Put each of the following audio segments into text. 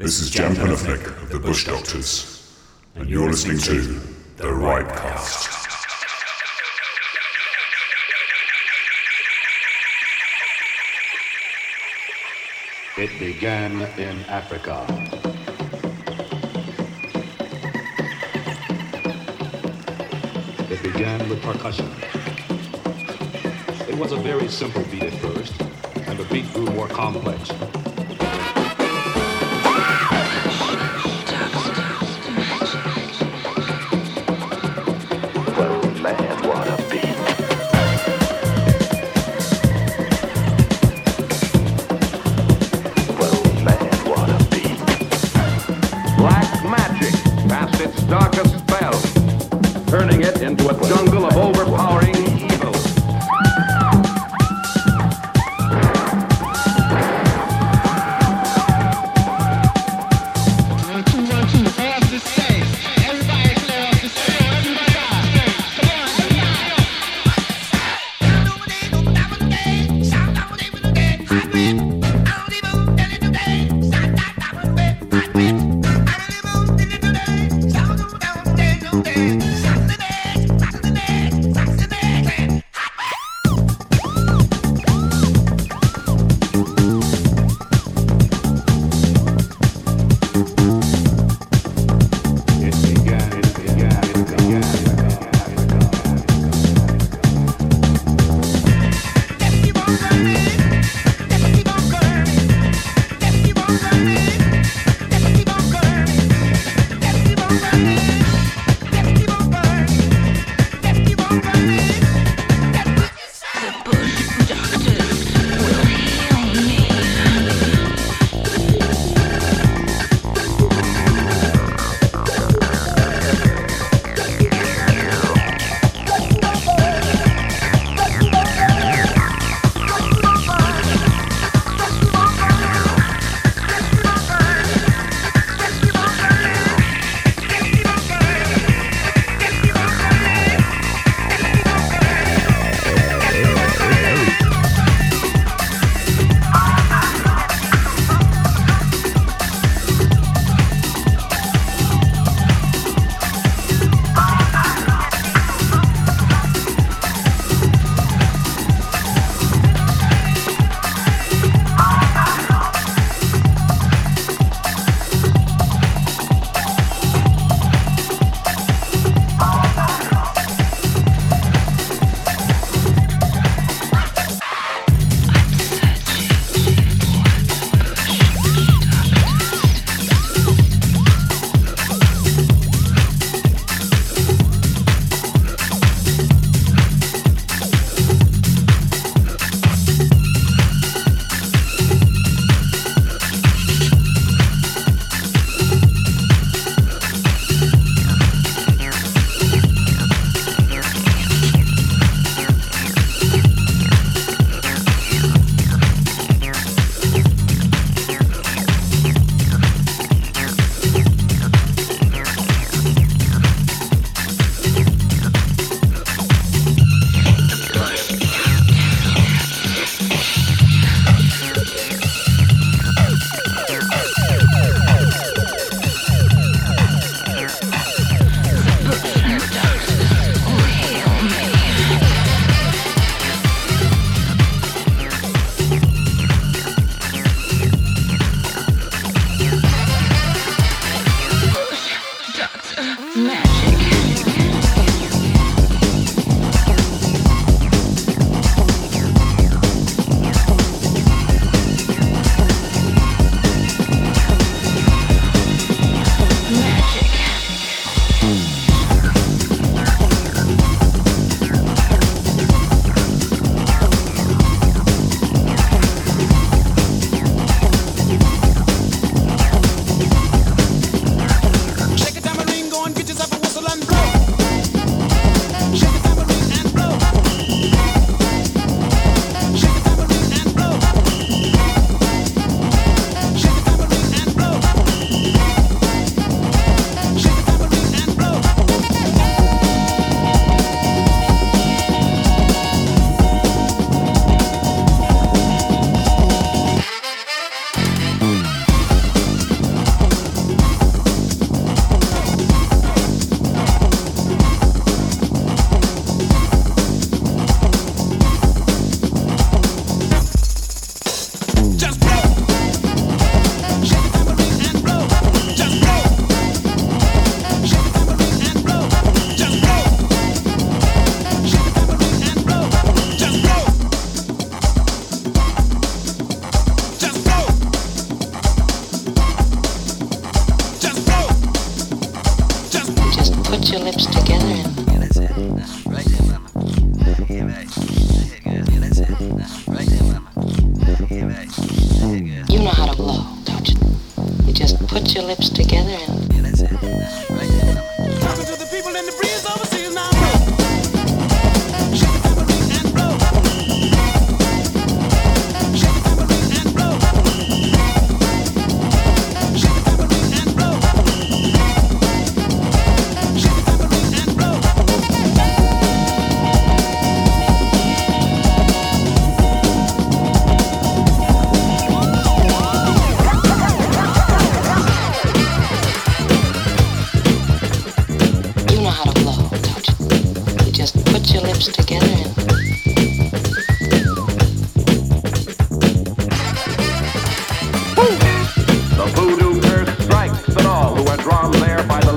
This is Jem Panufnik of the Bush Doctors, and you're listening to The Ripecast. It began in Africa. It began with percussion. It was a very simple beat at first, and the beat grew more complex. Put your lips together and you know how to blow, don't you? You just put your lips together and drawn there by the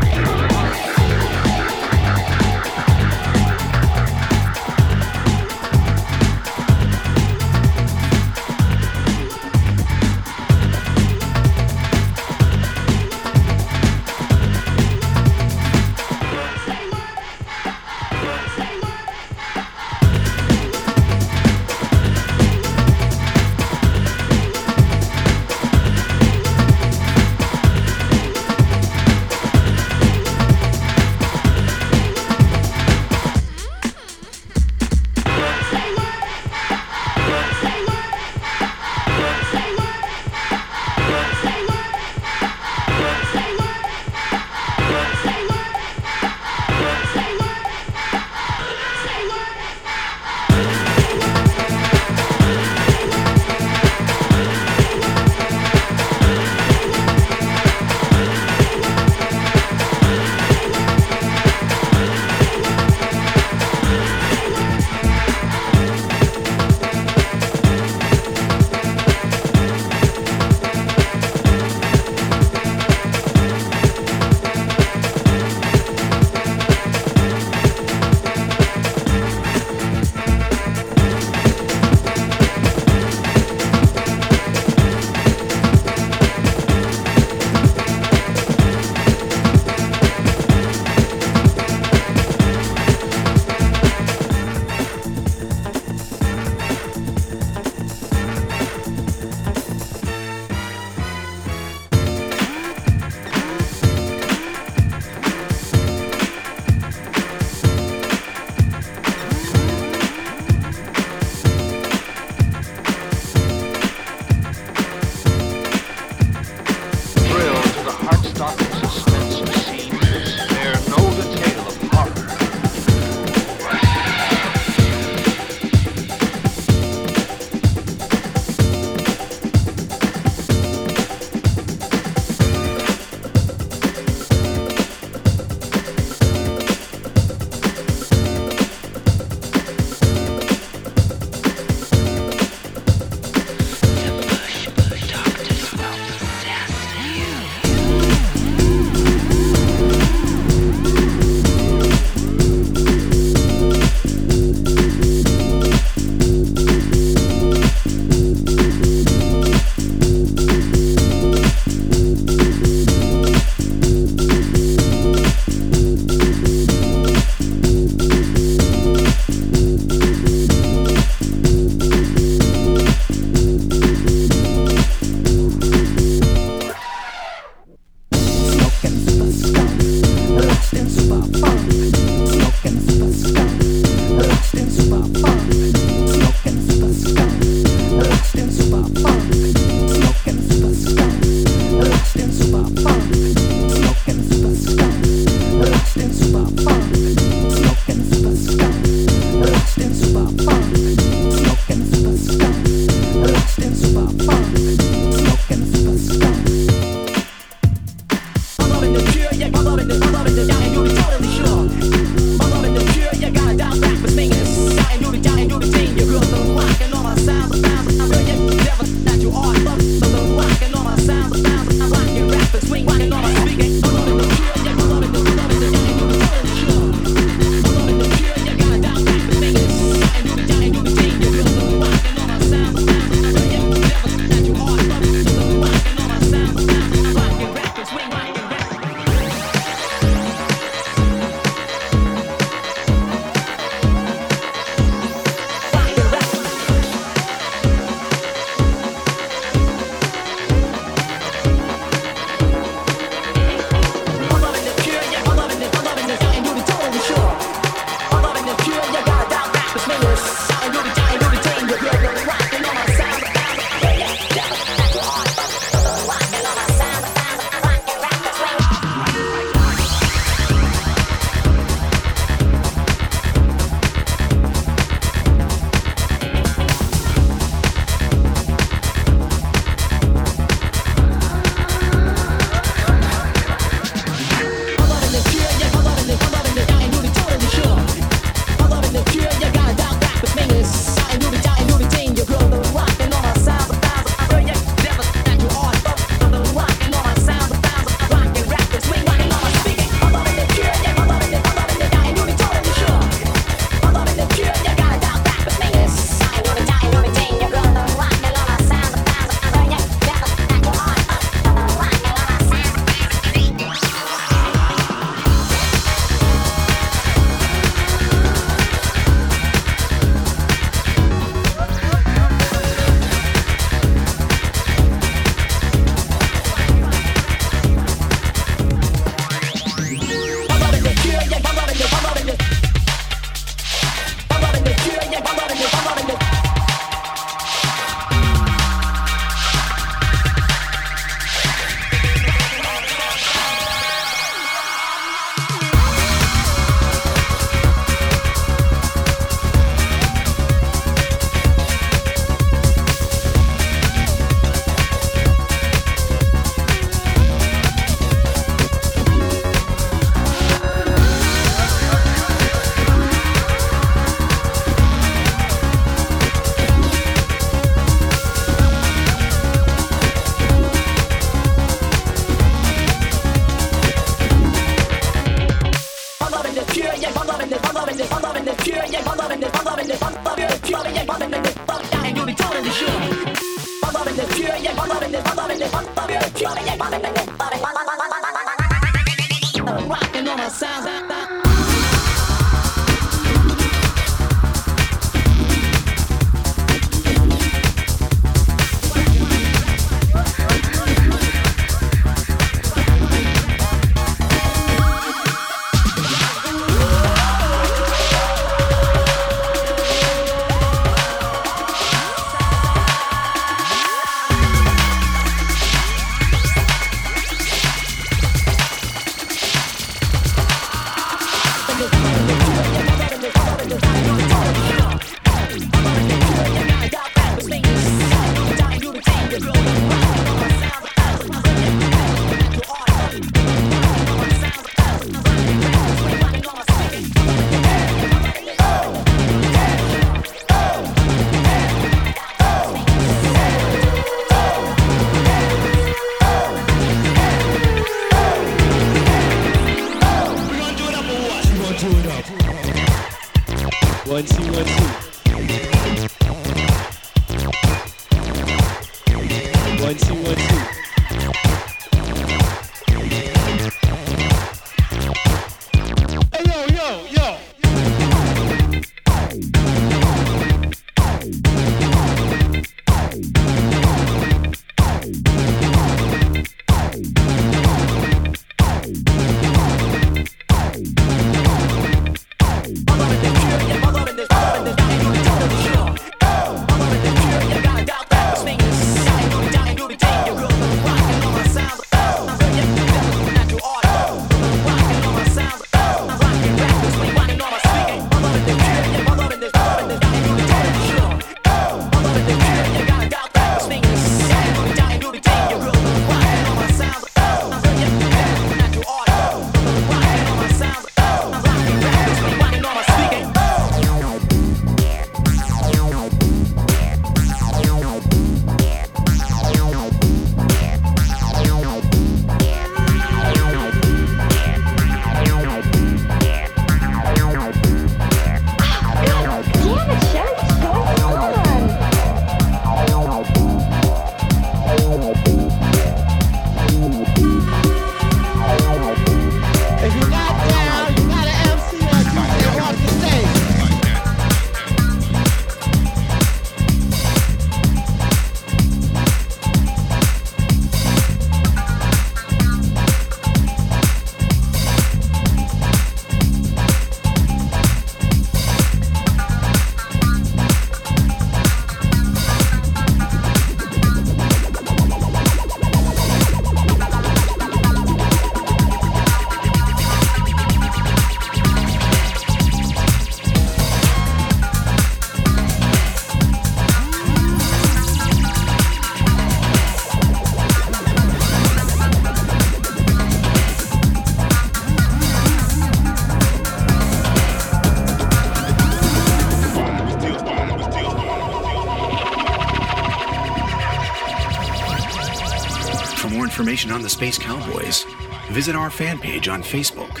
visit our fan page on Facebook.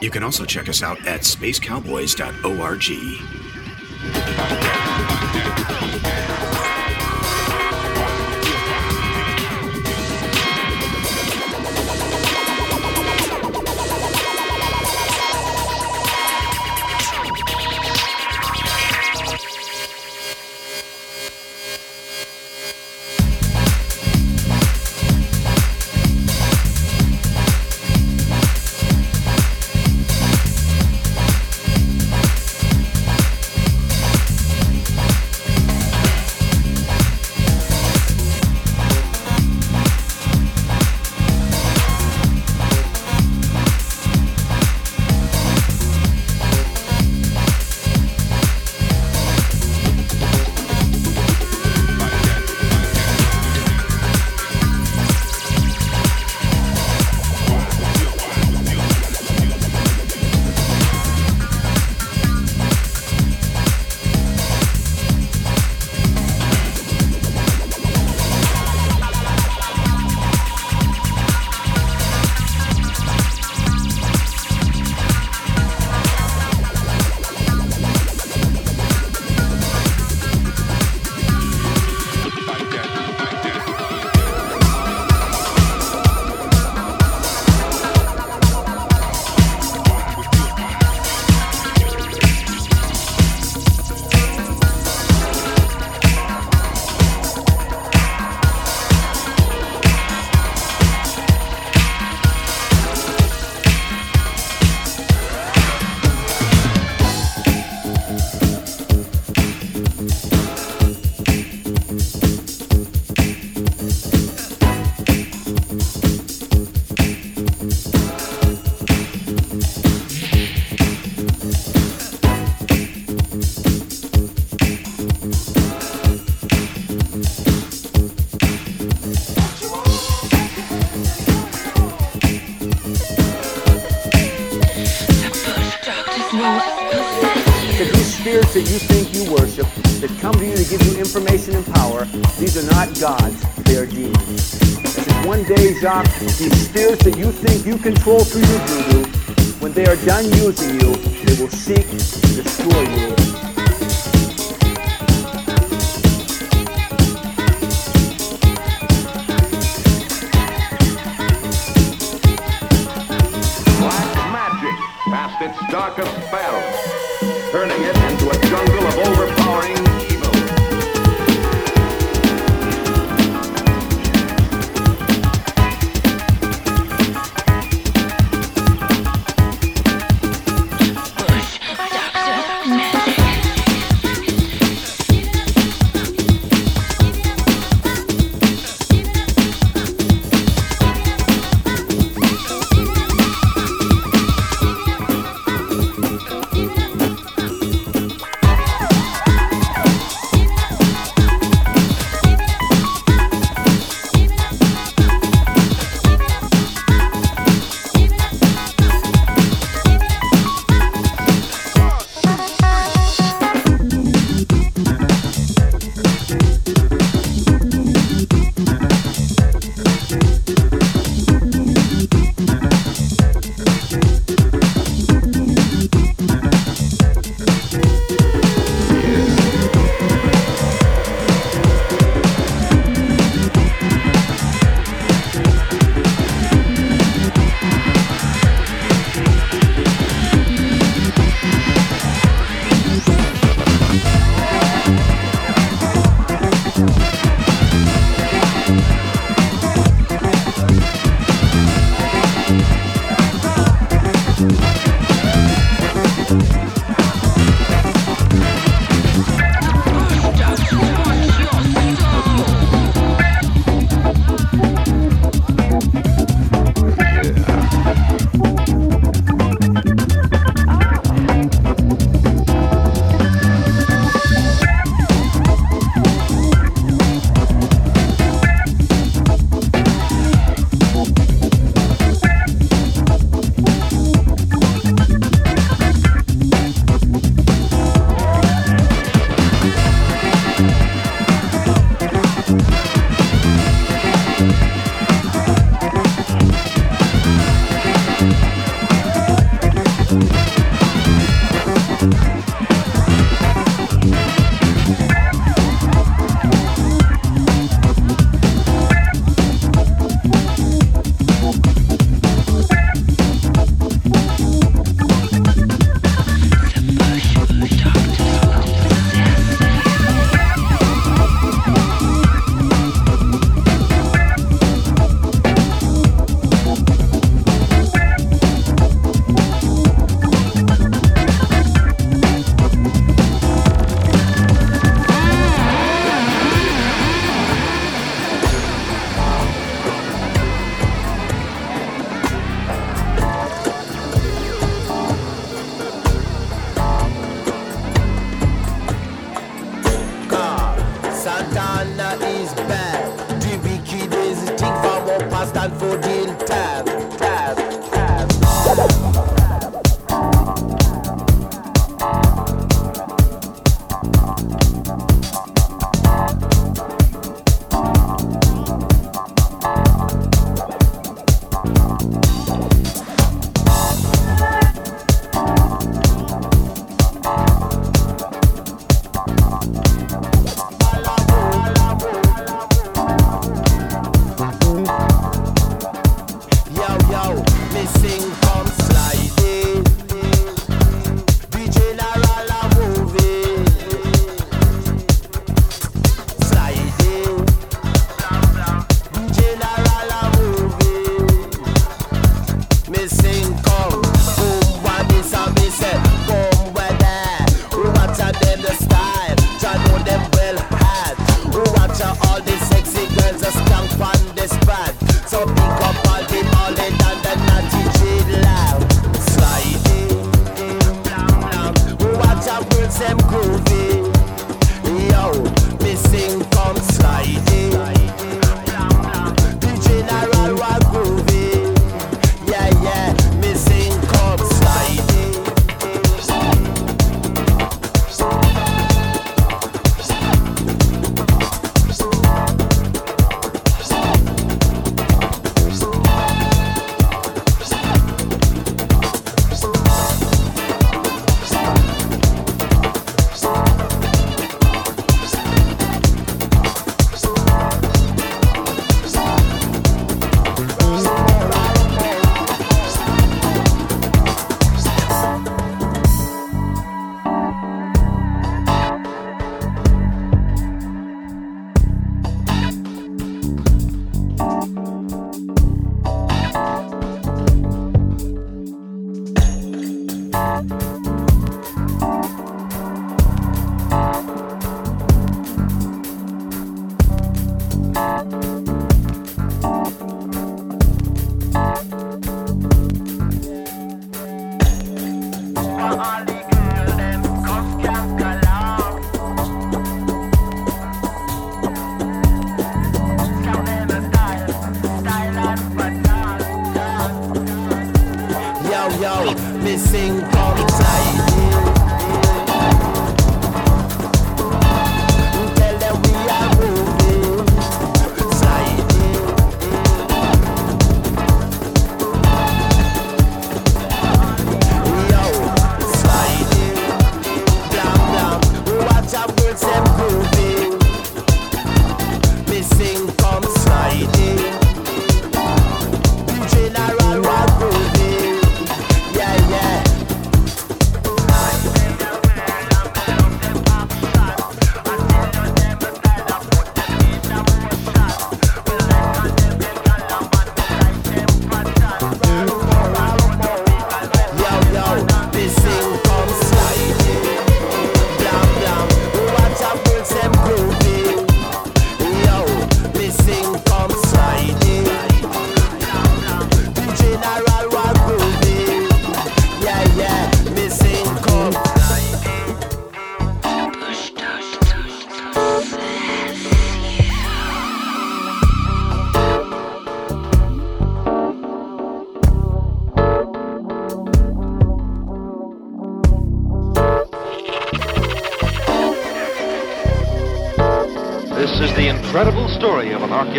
You can also check us out at spacecowboys.org. stop these spirits that you think you control through your voodoo. When they are done using you, they will seek to destroy you. Black magic past its darkest spell, turning it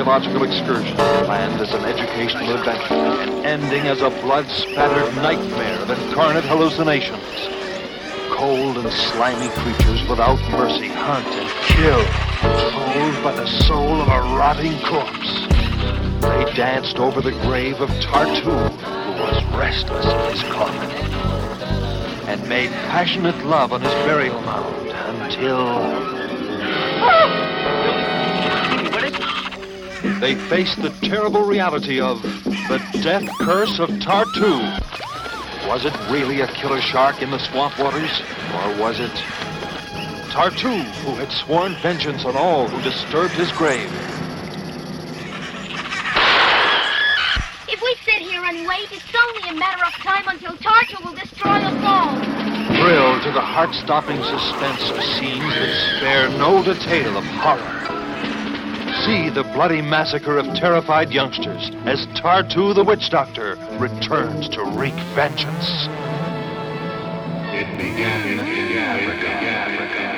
archaeological excursion planned as an educational adventure and ending as a blood-spattered nightmare of incarnate hallucinations. Cold and slimy creatures without mercy hunt and kill, controlled by the soul of a rotting corpse. They danced over the grave of Tartu, who was restless in his coffin, and made passionate love on his burial mound until... Ah! They faced the terrible reality of the death curse of Tartu. Was it really a killer shark in the swamp waters? Or was it Tartu who had sworn vengeance on all who disturbed his grave? If we sit here and wait, it's only a matter of time until Tartu will destroy us all. Thrilled to the heart-stopping suspense of scenes that spare no detail of horror see the bloody massacre of terrified youngsters as Tartu the Witch Doctor returns to wreak vengeance. It began, it began, it began,